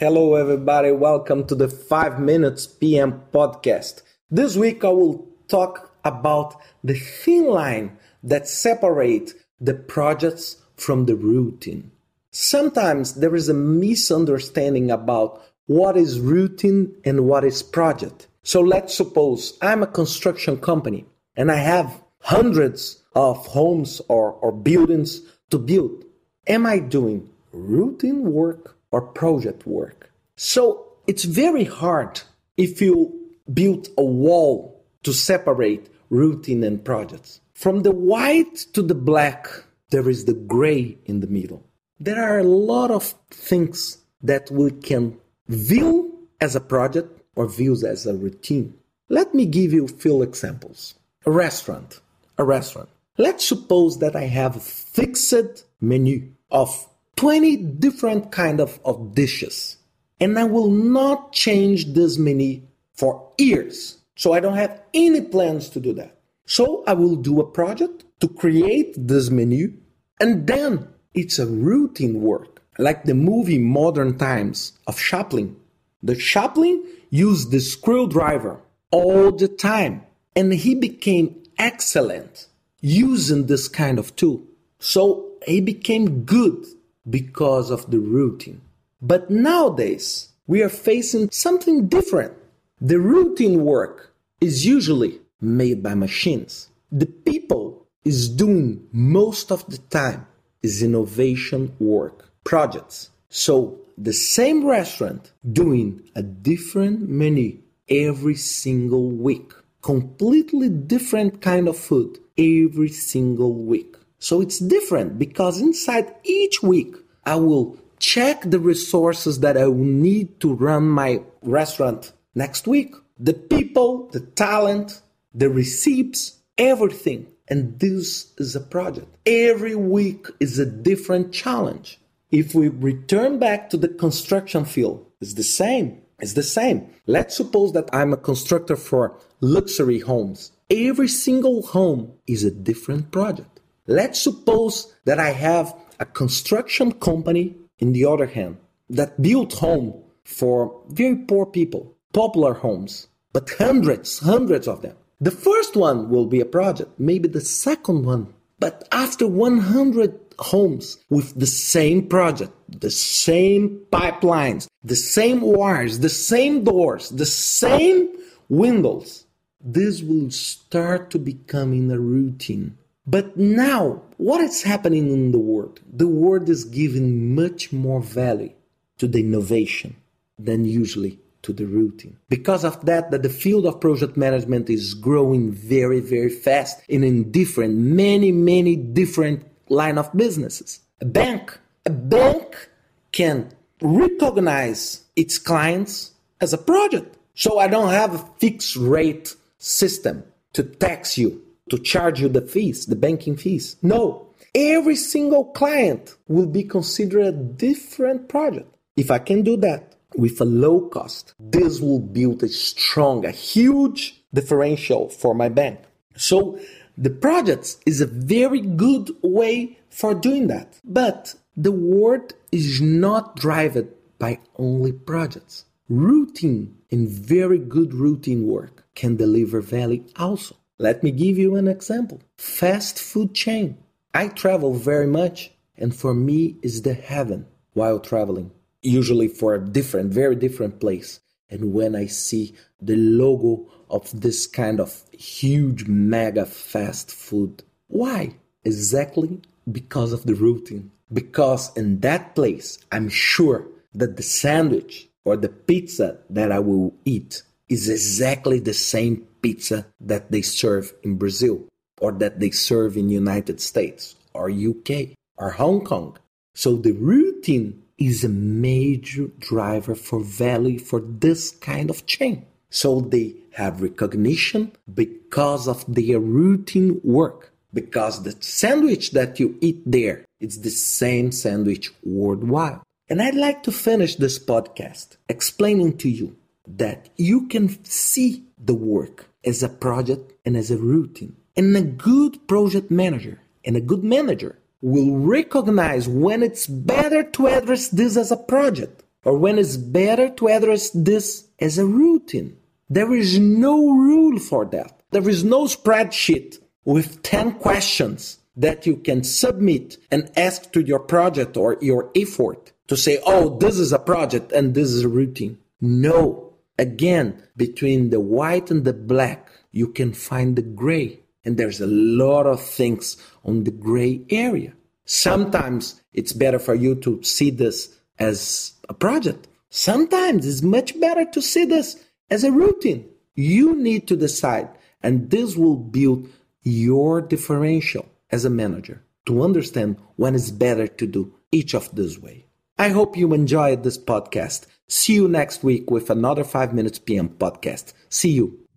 Hello, everybody. Welcome to the 5 Minutes PM podcast. This week I will talk about the thin line that separates the projects from the routine. Sometimes there is a misunderstanding about what is routine and what is project. So let's suppose I'm a construction company and I have hundreds of homes or, or buildings to build. Am I doing routine work or project work? So it's very hard if you build a wall to separate routine and projects. From the white to the black, there is the gray in the middle. There are a lot of things that we can view as a project or views as a routine. Let me give you a few examples. A restaurant. A restaurant. Let's suppose that I have a fixed menu of 20 different kind of, of dishes. And I will not change this menu for years. So I don't have any plans to do that. So I will do a project to create this menu and then it's a routine work. Like the movie Modern Times of Chaplin. The Chaplin used the screwdriver all the time and he became excellent using this kind of tool. So he became good because of the routine. But nowadays, we are facing something different. The routine work is usually made by machines. The people is doing most of the time is innovation work, projects. So the same restaurant doing a different menu every single week, completely different kind of food every single week. So it's different because inside each week, I will check the resources that I will need to run my restaurant next week. The people, the talent, the receipts, everything. And this is a project. Every week is a different challenge. If we return back to the construction field, it's the same. It's the same. Let's suppose that I'm a constructor for luxury homes. Every single home is a different project. Let's suppose that I have a construction company, in the other hand, that built home for very poor people, popular homes, but hundreds, hundreds of them. The first one will be a project, maybe the second one. But after 100 homes with the same project, the same pipelines, the same wires, the same doors, the same windows, this will start to becoming a routine. But now, what is happening in the world? The world is giving much more value to the innovation than usually to the routine. Because of that, that the field of project management is growing very, very fast and in different, many, many different line of businesses. A bank, a bank can recognize its clients as a project. So I don't have a fixed rate system to tax you to charge you the fees, the banking fees. No, every single client will be considered a different project. If I can do that with a low cost, this will build a strong, a huge differential for my bank. So the projects is a very good way for doing that. But the world is not driven by only projects. Routine and very good routine work can deliver value also. Let me give you an example. Fast food chain. I travel very much and for me is the heaven while traveling. Usually for a different, very different place. And when I see the logo of this kind of huge mega fast food, why? Exactly because of the routine. Because in that place, I'm sure that the sandwich or the pizza that I will eat is exactly the same pizza that they serve in Brazil or that they serve in United States or UK or Hong Kong. So the routine is a major driver for value for this kind of chain. So they have recognition because of their routine work. Because the sandwich that you eat there, it's the same sandwich worldwide. And I'd like to finish this podcast explaining to you that you can see the work as a project and as a routine. And a good project manager and a good manager will recognize when it's better to address this as a project or when it's better to address this as a routine. There is no rule for that. There is no spreadsheet with 10 questions that you can submit and ask to your project or your effort to say, oh, this is a project and this is a routine. No. Again, between the white and the black, you can find the gray. And there's a lot of things on the gray area. Sometimes it's better for you to see this as a project. Sometimes it's much better to see this as a routine. You need to decide, and this will build your differential as a manager to understand when it's better to do each of this way. I hope you enjoyed this podcast. See you next week with another 5 Minutes PM podcast. See you.